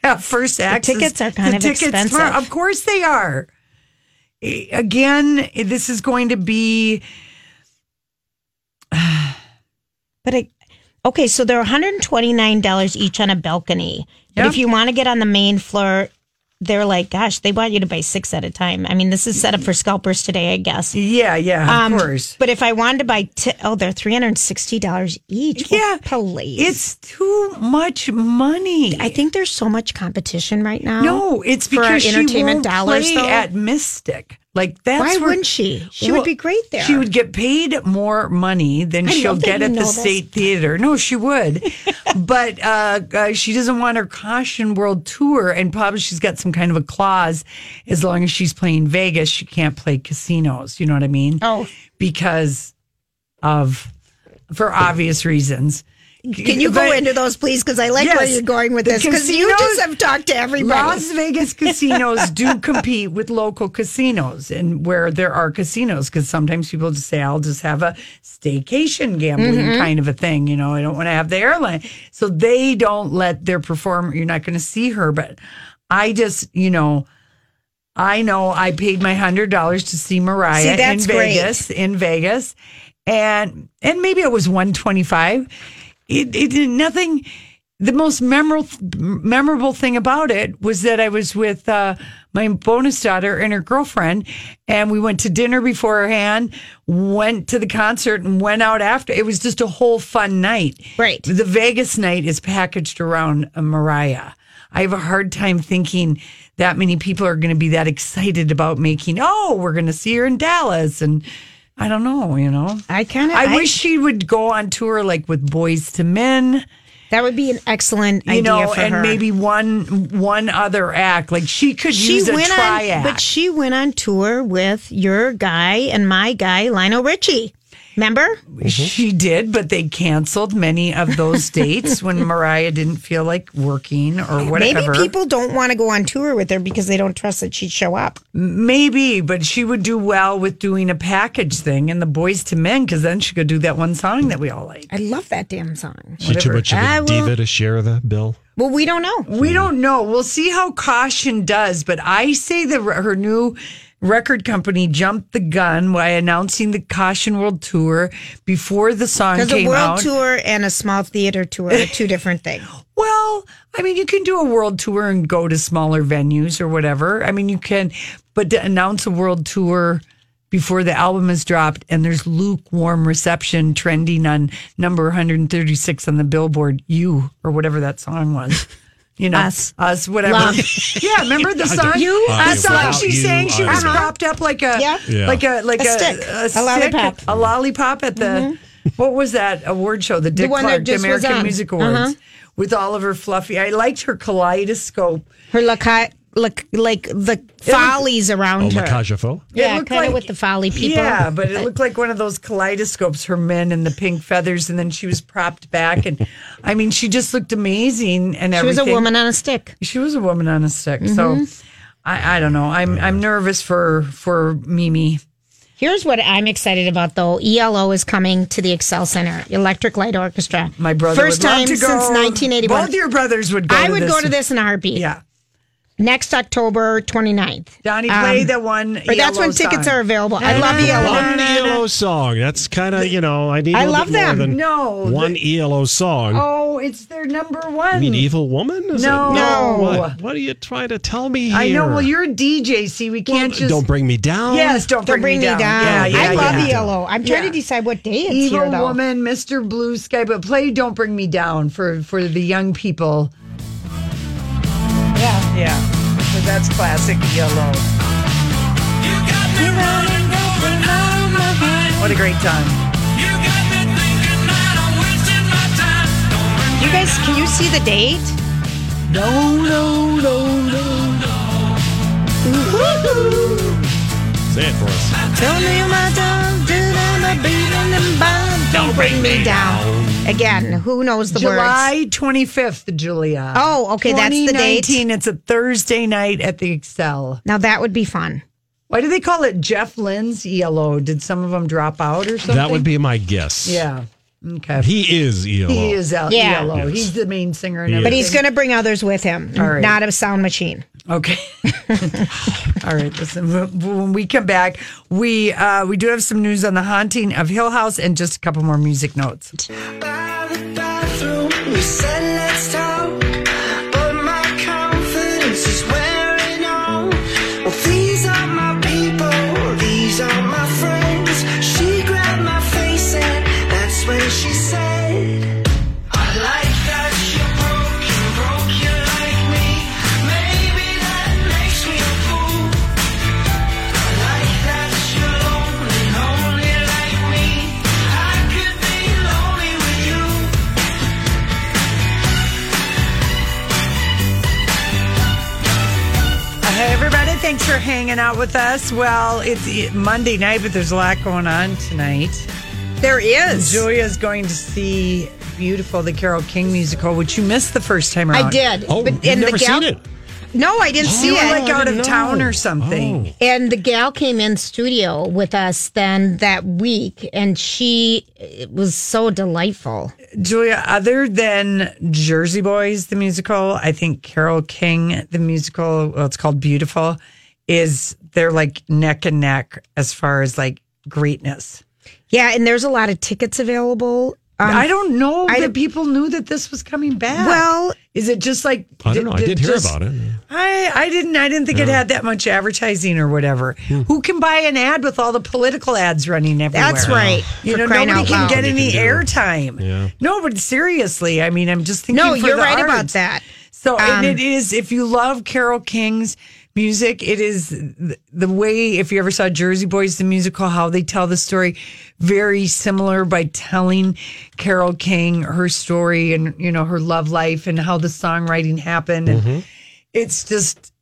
[SPEAKER 4] have first access.
[SPEAKER 5] tickets are kind
[SPEAKER 4] The
[SPEAKER 5] of
[SPEAKER 4] tickets
[SPEAKER 5] expensive.
[SPEAKER 4] are- of course they are. Again, this is going to be
[SPEAKER 5] But I, okay, so they're $129 each on a balcony. But
[SPEAKER 4] Yep.
[SPEAKER 5] if you want to get on the main floor, they're like, gosh, they want you to buy six at a time. I mean, this is set up for scalpers today, I guess.
[SPEAKER 4] yeah, yeah, of
[SPEAKER 5] Um,
[SPEAKER 4] course.
[SPEAKER 5] But if I wanted to buy, t- oh, they're $360 each. Well,
[SPEAKER 4] Yeah,
[SPEAKER 5] please.
[SPEAKER 4] It's too much money.
[SPEAKER 5] I think there's so much competition right now.
[SPEAKER 4] No, it's
[SPEAKER 5] for our
[SPEAKER 4] because she
[SPEAKER 5] entertainment
[SPEAKER 4] won't
[SPEAKER 5] dollars.
[SPEAKER 4] play
[SPEAKER 5] though.
[SPEAKER 4] at Mystic. Like that's
[SPEAKER 5] Why
[SPEAKER 4] where-
[SPEAKER 5] wouldn't she? She
[SPEAKER 4] Well,
[SPEAKER 5] would be great there.
[SPEAKER 4] She would get paid more money than
[SPEAKER 5] I
[SPEAKER 4] she'll get at the
[SPEAKER 5] this.
[SPEAKER 4] State Theater. No, she would, but uh, uh, she doesn't want her Caution World Tour, and probably she's got some kind of a clause. As long as she's playing Vegas, she can't play casinos. You know what I mean?
[SPEAKER 5] Oh,
[SPEAKER 4] because of for obvious reasons.
[SPEAKER 5] Can you go into those, please? Because I like where you're going with this. Because you just have talked to everybody.
[SPEAKER 4] Las Vegas casinos do compete with local casinos and where there are casinos because sometimes people just say, I'll just have a staycation gambling
[SPEAKER 5] Mhm.
[SPEAKER 4] kind of a thing. You know, I don't want to have the airline. So they don't let their performer, you're not going to see her. But I just, you know, I know I paid my hundred dollars to see Mariah
[SPEAKER 5] See,
[SPEAKER 4] in
[SPEAKER 5] great.
[SPEAKER 4] Vegas, in Vegas, and and maybe it was one twenty five. It, it did nothing. The most memorable memorable thing about it was that I was with uh, my bonus daughter and her girlfriend, and we went to dinner beforehand, went to the concert, and went out after. It was just a whole fun night.
[SPEAKER 5] Right.
[SPEAKER 4] The Vegas night is packaged around uh, Mariah. I have a hard time thinking that many people are going to be that excited about making. Oh, we're going to see her in Dallas, and I don't know. You know,
[SPEAKER 5] I kind of.
[SPEAKER 4] I, wish she would go on tour like with Boyz II Men.
[SPEAKER 5] that would be an excellent
[SPEAKER 4] You
[SPEAKER 5] idea
[SPEAKER 4] know, and
[SPEAKER 5] her.
[SPEAKER 4] maybe one one other act. Like she could
[SPEAKER 5] she
[SPEAKER 4] use a
[SPEAKER 5] went on,
[SPEAKER 4] triad.
[SPEAKER 5] but she went on tour with your guy and my guy, Lionel Richie. Remember? Mm-hmm.
[SPEAKER 4] She did, but they canceled many of those dates when Mariah didn't feel like working or whatever.
[SPEAKER 5] Maybe people don't want to go on tour with her because they don't trust that she'd show up.
[SPEAKER 4] Maybe, but she would do well with doing a package thing and the Boyz II Men because then she could do that one song that we all like.
[SPEAKER 5] I love that damn song.
[SPEAKER 3] She too much of
[SPEAKER 5] I
[SPEAKER 3] a
[SPEAKER 5] will-
[SPEAKER 3] diva to share the bill.
[SPEAKER 5] Well, we don't know.
[SPEAKER 4] We don't know. We'll see how Caution does, but I say that her new record company jumped the gun by announcing the Caution World Tour before the song
[SPEAKER 5] Because
[SPEAKER 4] came
[SPEAKER 5] a world
[SPEAKER 4] out.
[SPEAKER 5] tour and a small theater tour are two different things.
[SPEAKER 4] Well, I mean, you can do a world tour and go to smaller venues or whatever. I mean, you can, but to announce a world tour before the album is dropped and there's lukewarm reception trending on number 136 on the Billboard, you or whatever that song was. You know,
[SPEAKER 5] Us.
[SPEAKER 4] us, whatever.
[SPEAKER 5] Love.
[SPEAKER 4] Yeah, remember the song?
[SPEAKER 5] You,
[SPEAKER 4] the
[SPEAKER 5] us,
[SPEAKER 4] song
[SPEAKER 5] love.
[SPEAKER 4] she
[SPEAKER 3] You,
[SPEAKER 4] sang. She was
[SPEAKER 3] us.
[SPEAKER 4] propped up like a,
[SPEAKER 5] Yeah.
[SPEAKER 3] Yeah.
[SPEAKER 4] like a, like
[SPEAKER 5] A
[SPEAKER 4] a,
[SPEAKER 5] stick.
[SPEAKER 4] a,
[SPEAKER 5] A
[SPEAKER 4] stick,
[SPEAKER 5] lollipop. Mm-hmm.
[SPEAKER 4] a lollipop at the. What was that award show? The Dick
[SPEAKER 5] one
[SPEAKER 4] Clark
[SPEAKER 5] that
[SPEAKER 4] American. Music Awards.
[SPEAKER 5] Uh-huh.
[SPEAKER 4] with all of her fluffy. I liked her kaleidoscope.
[SPEAKER 5] Her laca- like like the follies around
[SPEAKER 3] Oh,
[SPEAKER 5] her.
[SPEAKER 3] Macage Faux?
[SPEAKER 5] Yeah, kind of
[SPEAKER 4] like-
[SPEAKER 5] with the folly people.
[SPEAKER 4] Yeah, but it looked like one of those kaleidoscopes, her men and the pink feathers, and then she was propped back. And I mean, she just looked amazing and
[SPEAKER 5] she was a woman on a stick.
[SPEAKER 4] She was a woman on a stick.
[SPEAKER 5] Mhm.
[SPEAKER 4] So I, I don't know. I'm I'm nervous for for Mimi.
[SPEAKER 5] Here's what I'm excited about, though. ELO is coming to the Xcel Center, Electric Light Orchestra.
[SPEAKER 4] My brother
[SPEAKER 5] First
[SPEAKER 4] would love
[SPEAKER 5] time since 1981.
[SPEAKER 4] Both your brothers would go.
[SPEAKER 5] I
[SPEAKER 4] to
[SPEAKER 5] would
[SPEAKER 4] this.
[SPEAKER 5] go to this in a heartbeat.
[SPEAKER 4] Yeah.
[SPEAKER 5] Next October 29th.
[SPEAKER 4] Donnie, play
[SPEAKER 5] Um,
[SPEAKER 4] the one.
[SPEAKER 5] Or that's
[SPEAKER 4] ELO
[SPEAKER 5] when tickets
[SPEAKER 4] song.
[SPEAKER 5] are available. I love ELO.
[SPEAKER 3] One ELO song. That's kind of, you know, I need a
[SPEAKER 5] I
[SPEAKER 3] little
[SPEAKER 5] love
[SPEAKER 3] bit more
[SPEAKER 5] them.
[SPEAKER 3] than
[SPEAKER 4] No,
[SPEAKER 3] one ELO song.
[SPEAKER 4] Oh, it's their number one.
[SPEAKER 3] You mean Evil Woman? Is
[SPEAKER 4] No.
[SPEAKER 3] it-
[SPEAKER 4] No.
[SPEAKER 3] What? What are you trying to tell me here?
[SPEAKER 4] I know. Well, you're a DJ. See, we can't just.
[SPEAKER 3] Don't bring me down.
[SPEAKER 4] Yes, don't,
[SPEAKER 5] Don't bring me down.
[SPEAKER 4] Yeah, yeah,
[SPEAKER 5] I love
[SPEAKER 4] yeah.
[SPEAKER 5] ELO. I'm trying
[SPEAKER 4] Yeah.
[SPEAKER 5] to decide what day it's
[SPEAKER 4] Evil
[SPEAKER 5] here, though.
[SPEAKER 4] woman, Mr. Blue Sky, but play "Don't Bring Me Down" for for the young people. Yeah, yeah, that's classic yellow. What a great time!
[SPEAKER 5] You guys, can you see the date?
[SPEAKER 4] No, no, no, no. no.
[SPEAKER 3] Say it for us.
[SPEAKER 5] Tell me my tongue, do them a beating them bound. Don't bring me down. Again, who knows the words?
[SPEAKER 4] July twenty fifth, Julia.
[SPEAKER 5] Oh, okay, that's the date.
[SPEAKER 4] 2019. It's a Thursday night at the Xcel.
[SPEAKER 5] Now that would be fun.
[SPEAKER 4] Why do they call it Jeff Lynne's ELO? Did some of them drop out or something?
[SPEAKER 3] That would be my guess.
[SPEAKER 4] Yeah. Okay.
[SPEAKER 3] He is ELO.
[SPEAKER 4] He is uh, L-
[SPEAKER 5] Yeah.
[SPEAKER 4] ELO.
[SPEAKER 3] Yes.
[SPEAKER 4] He's the main singer and
[SPEAKER 3] He
[SPEAKER 4] everything.
[SPEAKER 5] But he's going to bring others with him,
[SPEAKER 4] All right.
[SPEAKER 5] not a sound machine.
[SPEAKER 4] Okay. All right. Listen, when we come back, we uh, we do have some news on the haunting of Hill House and just a couple more music notes. Hanging out with us. Well, it's Monday night, but there's a lot going on tonight.
[SPEAKER 5] There is.
[SPEAKER 4] Julia's going to see Beautiful, the Carole King musical, which you missed the first time around.
[SPEAKER 5] I did.
[SPEAKER 3] Oh,
[SPEAKER 5] but
[SPEAKER 3] you've
[SPEAKER 5] and
[SPEAKER 3] never
[SPEAKER 5] the gal,
[SPEAKER 3] seen it?
[SPEAKER 5] No, I didn't
[SPEAKER 4] oh, see
[SPEAKER 5] it.
[SPEAKER 4] like out of
[SPEAKER 3] didn't
[SPEAKER 4] town or something. Oh.
[SPEAKER 5] And the gal came in studio with us then that week, and she it was so delightful.
[SPEAKER 4] Julia, other than Jersey Boys, the musical, I think Carole King, the musical, well, it's called Beautiful, is they're like neck and neck as far as like greatness.
[SPEAKER 5] Yeah, and there's a lot of tickets available. Um,
[SPEAKER 4] I don't know
[SPEAKER 5] I
[SPEAKER 4] that
[SPEAKER 5] don't-
[SPEAKER 4] people knew that this was coming back.
[SPEAKER 5] Well,
[SPEAKER 4] is it just like
[SPEAKER 3] I don't know. I did hear
[SPEAKER 4] just-
[SPEAKER 3] about it.
[SPEAKER 4] I I didn't I didn't think it had that much advertising or whatever.
[SPEAKER 3] Hmm.
[SPEAKER 4] Who can buy an ad with all the political ads running everywhere?
[SPEAKER 5] That's right.
[SPEAKER 4] You
[SPEAKER 5] For
[SPEAKER 4] know, nobody can get
[SPEAKER 3] Nobody
[SPEAKER 4] any
[SPEAKER 3] can do it.
[SPEAKER 4] airtime.
[SPEAKER 3] Yeah.
[SPEAKER 4] No, but seriously, I mean, I'm just thinking.
[SPEAKER 5] no,
[SPEAKER 4] for
[SPEAKER 5] you're
[SPEAKER 4] the
[SPEAKER 5] right about that.
[SPEAKER 4] So, and
[SPEAKER 5] Um,
[SPEAKER 4] it is, if you love Carole King's music, it is the way, if you ever saw Jersey Boys, the musical, how they tell the story, very similar by telling Carole King her story and, you know, her love life and how the songwriting happened. And it's just,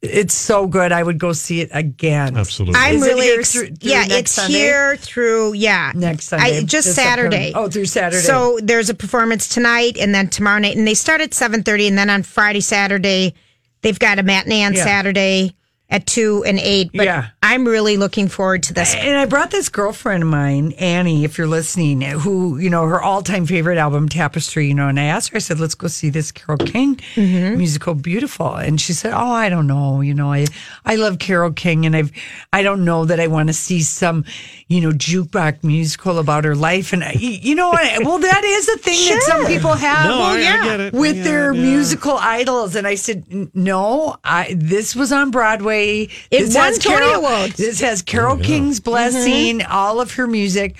[SPEAKER 4] it's so good. I would go see it again.
[SPEAKER 3] Absolutely.
[SPEAKER 5] I'm
[SPEAKER 4] Is it
[SPEAKER 5] really
[SPEAKER 4] here
[SPEAKER 5] ex-
[SPEAKER 4] through- through
[SPEAKER 5] yeah.
[SPEAKER 4] next
[SPEAKER 5] It's
[SPEAKER 4] Sunday?
[SPEAKER 5] here through yeah
[SPEAKER 4] Next Sunday,
[SPEAKER 5] I, just Saturday.
[SPEAKER 4] upcoming- oh, through Saturday.
[SPEAKER 5] So there's a performance tonight and then tomorrow night, and they start at seven thirty, and then on Friday, Saturday, they've got a matinee on
[SPEAKER 4] Yeah.
[SPEAKER 5] Saturday at two and eight. But
[SPEAKER 4] Yeah.
[SPEAKER 5] I'm really looking forward to this.
[SPEAKER 4] And I brought this girlfriend of mine, Annie, if you're listening, who, you know, her all time favorite album, Tapestry, you know, and I asked her, I said, let's go see this Carole King mm-hmm. musical, Beautiful. And she said, Oh, I don't know. You know, I, I love Carole King and I've, I don't know that I want to see some, you know, jukebox musical about her life. And, I, you know, I, well, that is a thing that some people have
[SPEAKER 3] No, I- I get it.
[SPEAKER 4] With
[SPEAKER 3] get
[SPEAKER 4] their
[SPEAKER 3] it, yeah.
[SPEAKER 4] musical idols. And I said, No, I, this was on Broadway.
[SPEAKER 5] It
[SPEAKER 4] This
[SPEAKER 5] won
[SPEAKER 4] has
[SPEAKER 5] Tony
[SPEAKER 4] Carol-
[SPEAKER 5] Awards.
[SPEAKER 4] This has Carole King's blessing, mm-hmm. all of her music.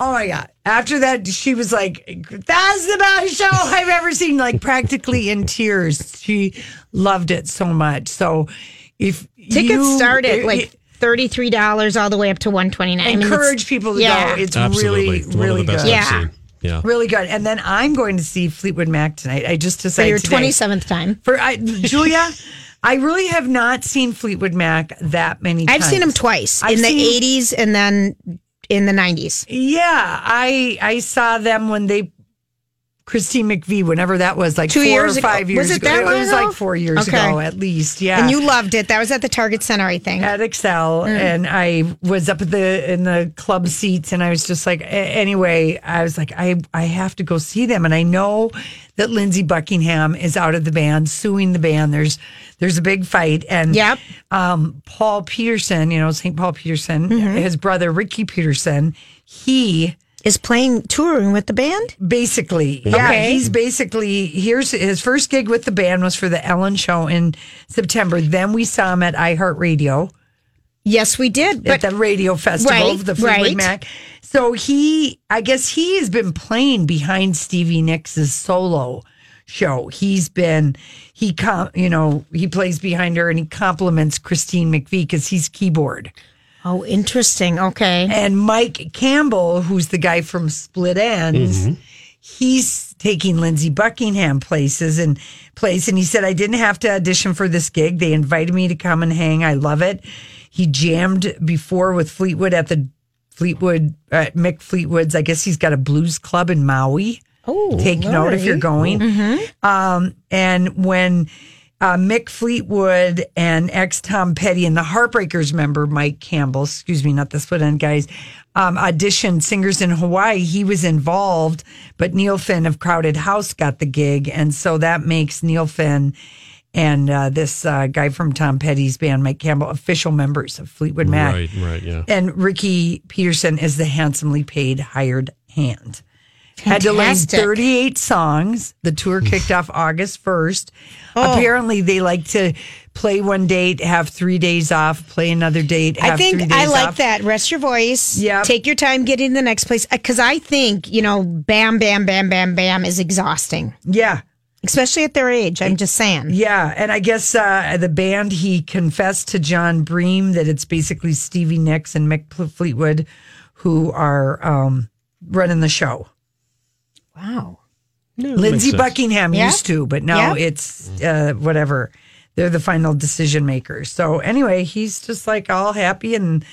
[SPEAKER 4] Oh my God. After that, she was like, that's the best show I've ever seen, like practically in tears. She loved it so much. So if
[SPEAKER 5] Tickets
[SPEAKER 4] you-
[SPEAKER 5] start at
[SPEAKER 4] it-
[SPEAKER 5] like
[SPEAKER 4] it-
[SPEAKER 5] thirty three dollars all the way up to one twenty nine.
[SPEAKER 4] encourage people to
[SPEAKER 5] yeah.
[SPEAKER 4] go. It's
[SPEAKER 3] Absolutely.
[SPEAKER 4] really,
[SPEAKER 3] It's
[SPEAKER 4] really good.
[SPEAKER 5] Yeah.
[SPEAKER 3] seen. Yeah.
[SPEAKER 4] Really good. And then I'm going to see Fleetwood Mac tonight. I just
[SPEAKER 5] For
[SPEAKER 4] decided
[SPEAKER 5] your
[SPEAKER 4] today.
[SPEAKER 5] 27th time.
[SPEAKER 4] For I, Julia, I really have not seen Fleetwood Mac that many times.
[SPEAKER 5] I've
[SPEAKER 4] times.
[SPEAKER 5] seen them twice
[SPEAKER 4] I've
[SPEAKER 5] in the
[SPEAKER 4] seen-
[SPEAKER 5] 80s and then in the 90s.
[SPEAKER 4] Yeah, I I saw them when they Christine McVie, whenever that was, like
[SPEAKER 5] Two
[SPEAKER 4] four
[SPEAKER 5] years
[SPEAKER 4] or
[SPEAKER 5] ago.
[SPEAKER 4] five years
[SPEAKER 5] Was it
[SPEAKER 4] ago.
[SPEAKER 5] that
[SPEAKER 4] it
[SPEAKER 5] long
[SPEAKER 4] was
[SPEAKER 5] ago?
[SPEAKER 4] like four years
[SPEAKER 5] Okay.
[SPEAKER 4] ago at least. Yeah,
[SPEAKER 5] And you loved it. That was at the Target Center, I think.
[SPEAKER 4] at Xcel,
[SPEAKER 5] Mm.
[SPEAKER 4] and I was up at the in the club seats, and I was just like, a- anyway, I was like, I I have to go see them, and I know that Lindsey Buckingham is out of the band, suing the band. There's there's a big fight, and
[SPEAKER 5] Yep.
[SPEAKER 4] um, Paul Peterson, you know St. Paul Peterson,
[SPEAKER 5] Mm-hmm.
[SPEAKER 4] his brother Ricky Peterson, he
[SPEAKER 5] is playing touring with the band.
[SPEAKER 4] Basically, yeah,
[SPEAKER 5] Okay.
[SPEAKER 4] he's basically here's his first gig with the band was for the Ellen Show in September. Then we saw him at iHeartRadio.
[SPEAKER 5] Yes, we did.
[SPEAKER 4] at the radio festival,
[SPEAKER 5] Right,
[SPEAKER 4] the Fleetwood
[SPEAKER 5] right.
[SPEAKER 4] Mac. So he, I guess he has been playing behind Stevie Nicks' solo show. He's been, he, com, you know, he plays behind her and he compliments Christine McVie because he's keyboard.
[SPEAKER 5] Oh, interesting. Okay.
[SPEAKER 4] And Mike Campbell, who's the guy from Split Enz,
[SPEAKER 5] Mm-hmm.
[SPEAKER 4] he's taking Lindsey Buckingham places and place. And he said, I didn't have to audition for this gig. They invited me to come and hang. I love it. He jammed before with Fleetwood at the Fleetwood, uh, Mick Fleetwood's. I guess he's got a blues club in Maui.
[SPEAKER 5] Oh,
[SPEAKER 4] take note if you're going. Um, and when uh, Mick Fleetwood and ex Tom Petty and the Heartbreakers member Mike Campbell, excuse me, not the Split End guys, um, auditioned Singers in Hawaii, he was involved, but Neil Finn of Crowded House got the gig. And so that makes Neil Finn and uh, this uh, guy from Tom Petty's band, Mike Campbell, official members of Fleetwood Mac.
[SPEAKER 3] Right, right, yeah.
[SPEAKER 4] And Ricky Peterson is the handsomely paid hired hand. Fantastic. Had to learn 38 songs. The tour kicked off August 1st.
[SPEAKER 5] Oh.
[SPEAKER 4] Apparently, they like to play one date, have three days off, play another date, have
[SPEAKER 5] I
[SPEAKER 4] three
[SPEAKER 5] think
[SPEAKER 4] days
[SPEAKER 5] I like
[SPEAKER 4] off.
[SPEAKER 5] that. Rest your voice.
[SPEAKER 4] Yep.
[SPEAKER 5] Take your time getting to the next place. Because I think, you know, bam, bam, bam, bam, bam is exhausting.
[SPEAKER 4] Yeah.
[SPEAKER 5] Especially at their age. I'm just saying.
[SPEAKER 4] Yeah, and I guess uh, the band he confessed to Jon Bream that it's basically Stevie Nicks and Mick Fleetwood who are um, running the show.
[SPEAKER 5] Wow.
[SPEAKER 4] Lindsey
[SPEAKER 3] sense.
[SPEAKER 4] Buckingham
[SPEAKER 5] Yeah.
[SPEAKER 4] used to, but now
[SPEAKER 5] Yeah.
[SPEAKER 4] it's uh, whatever. They're the final decision makers. So anyway, he's just like all happy and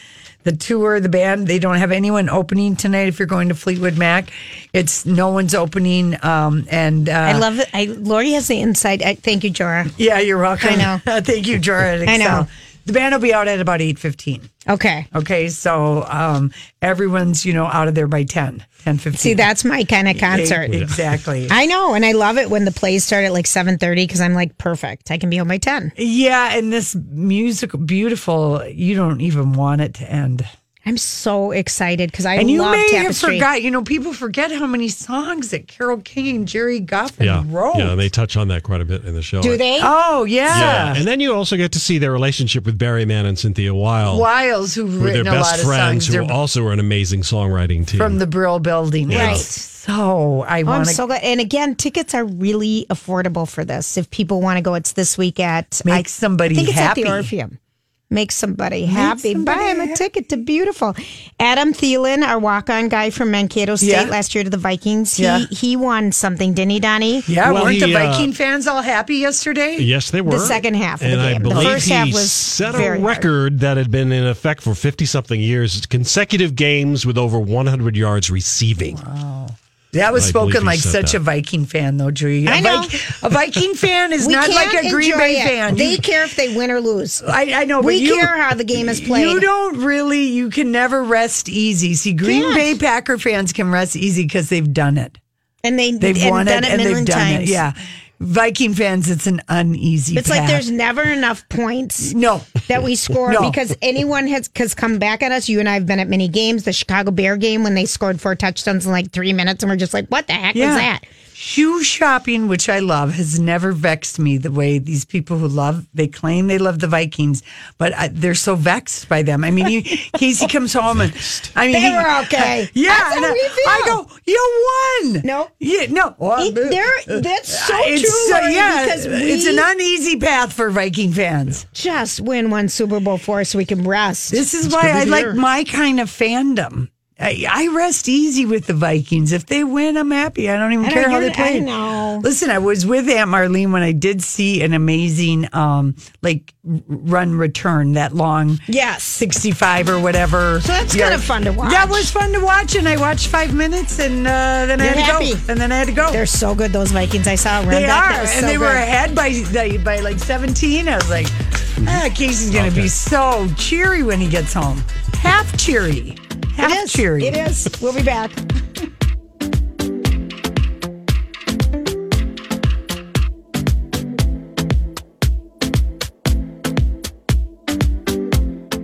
[SPEAKER 4] the tour, the band, they don't have anyone opening tonight. If you're going to Fleetwood Mac, it's no one's opening. Um, and uh,
[SPEAKER 5] I love it. I, Lori has the insight. I, thank you, Jora.
[SPEAKER 4] Yeah, you're welcome.
[SPEAKER 5] I know.
[SPEAKER 4] Thank you, Jordan.
[SPEAKER 5] I know.
[SPEAKER 4] The band will be out at about eight fifteen.
[SPEAKER 5] Okay.
[SPEAKER 4] Okay, so um, everyone's you know out of there by 10, 10 15.
[SPEAKER 5] See, that's my kind of concert.
[SPEAKER 4] Exactly.
[SPEAKER 5] I know, and I love it when the plays start at like seven thirty because I'm like, perfect. I can be home by ten.
[SPEAKER 4] Yeah, and this music, beautiful. You don't even want it to end.
[SPEAKER 5] I'm so excited because I
[SPEAKER 4] and you
[SPEAKER 5] love
[SPEAKER 4] may
[SPEAKER 5] Tapestry.
[SPEAKER 4] have forgot. You know, people forget how many songs that Carole King and Gerry Goffin
[SPEAKER 3] Yeah,
[SPEAKER 4] wrote.
[SPEAKER 3] yeah, they touch on that quite a bit in the show.
[SPEAKER 5] Do they?
[SPEAKER 4] Oh yeah.
[SPEAKER 3] Yeah, and then you also get to see their relationship with Barry Mann and Cynthia Wild,
[SPEAKER 4] Wiles, who've
[SPEAKER 3] who are their
[SPEAKER 4] written a lot
[SPEAKER 3] best
[SPEAKER 4] of
[SPEAKER 3] friends,
[SPEAKER 4] songs
[SPEAKER 3] who also are an amazing songwriting team.
[SPEAKER 4] from the Brill Building.
[SPEAKER 3] Yeah.
[SPEAKER 5] Right.
[SPEAKER 4] So I
[SPEAKER 5] Oh, I'm so glad. And again, tickets are really affordable for this. If people want to go, it's this week at
[SPEAKER 4] Make
[SPEAKER 5] I,
[SPEAKER 4] somebody
[SPEAKER 5] I think it's at the Orpheum. Make somebody happy.
[SPEAKER 4] somebody
[SPEAKER 5] Buy him a ticket to beautiful. Adam Thielen, our walk-on guy from Mankato State
[SPEAKER 4] Yeah.
[SPEAKER 5] last year to the Vikings. He
[SPEAKER 4] Yeah.
[SPEAKER 5] he won something, didn't he, Donnie?
[SPEAKER 4] Yeah,
[SPEAKER 3] Well,
[SPEAKER 4] weren't the
[SPEAKER 3] he, uh,
[SPEAKER 4] Viking fans all happy yesterday?
[SPEAKER 3] Yes, they were.
[SPEAKER 5] The second half of the
[SPEAKER 3] and I
[SPEAKER 5] game. The first
[SPEAKER 3] he
[SPEAKER 5] half was
[SPEAKER 3] set a
[SPEAKER 5] very hard.
[SPEAKER 3] record that had been in effect for 50 something years, consecutive games with over 100 yards receiving.
[SPEAKER 4] That was
[SPEAKER 3] I
[SPEAKER 4] spoken like such
[SPEAKER 3] that.
[SPEAKER 4] a Viking fan, though, Drew.
[SPEAKER 5] I
[SPEAKER 4] A
[SPEAKER 5] know.
[SPEAKER 4] Vik- a Viking fan is
[SPEAKER 5] We
[SPEAKER 4] not like a Green Bay
[SPEAKER 5] it.
[SPEAKER 4] fan.
[SPEAKER 5] They
[SPEAKER 4] You-
[SPEAKER 5] care if they win or lose.
[SPEAKER 4] I, I know, but
[SPEAKER 5] we
[SPEAKER 4] you,
[SPEAKER 5] care how the game is played.
[SPEAKER 4] You don't really. You can never rest easy. See, Green
[SPEAKER 5] Can't.
[SPEAKER 4] Bay Packer fans can rest easy because they've done it.
[SPEAKER 5] and they
[SPEAKER 4] They've
[SPEAKER 5] and
[SPEAKER 4] won
[SPEAKER 5] done
[SPEAKER 4] it
[SPEAKER 5] it,
[SPEAKER 4] and they've done
[SPEAKER 5] times.
[SPEAKER 4] it. Yeah, Viking fans, it's an uneasy.
[SPEAKER 5] It's like there's never enough points
[SPEAKER 4] no.
[SPEAKER 5] that we score
[SPEAKER 4] No.
[SPEAKER 5] because anyone has has come back at us. You and I have been at many games. The Chicago Bear game when they scored four touchdowns in like three minutes, and we're just like, "What the heck
[SPEAKER 4] Yeah.
[SPEAKER 5] was that?"
[SPEAKER 4] Shoe shopping, which I love, has never vexed me the way these people who love, they claim they love the Vikings, but I, they're so vexed by them. I mean, you, Casey comes home and, I mean,
[SPEAKER 5] They
[SPEAKER 4] he-
[SPEAKER 5] were okay.
[SPEAKER 4] Yeah. And I. I go, you won.
[SPEAKER 5] No.
[SPEAKER 4] Yeah, no. Well,
[SPEAKER 5] It- they're- that's so
[SPEAKER 4] it's,
[SPEAKER 5] true,
[SPEAKER 4] uh, yeah,
[SPEAKER 5] because
[SPEAKER 4] it's an uneasy path for Viking fans.
[SPEAKER 5] Just win one Super Bowl for us so we can rest.
[SPEAKER 4] This is
[SPEAKER 3] It's
[SPEAKER 4] why I like my kind of fandom. I, I rest easy with the Vikings. If they win, I'm happy. I don't even
[SPEAKER 5] I don't-
[SPEAKER 4] care how they play.
[SPEAKER 5] I know.
[SPEAKER 4] Listen, I was with Aunt Marlene when I did see an amazing, um, like run return that long.
[SPEAKER 5] Yes.
[SPEAKER 4] 65 or whatever.
[SPEAKER 5] So that's
[SPEAKER 4] yard.
[SPEAKER 5] kinda fun to watch.
[SPEAKER 4] That was fun to watch. And I watched five minutes and uh, then I
[SPEAKER 5] You're
[SPEAKER 4] had to go. And then I had to go.
[SPEAKER 5] They're so good, those Vikings. I saw around
[SPEAKER 4] They
[SPEAKER 5] that.
[SPEAKER 4] are, and
[SPEAKER 5] so
[SPEAKER 4] they were ahead by by, by like seventeen. I was like, ah, Casey's gonna be so cheery when he gets home. Half cheery, Half
[SPEAKER 5] it is.
[SPEAKER 4] cheery.
[SPEAKER 5] It is. We'll be back.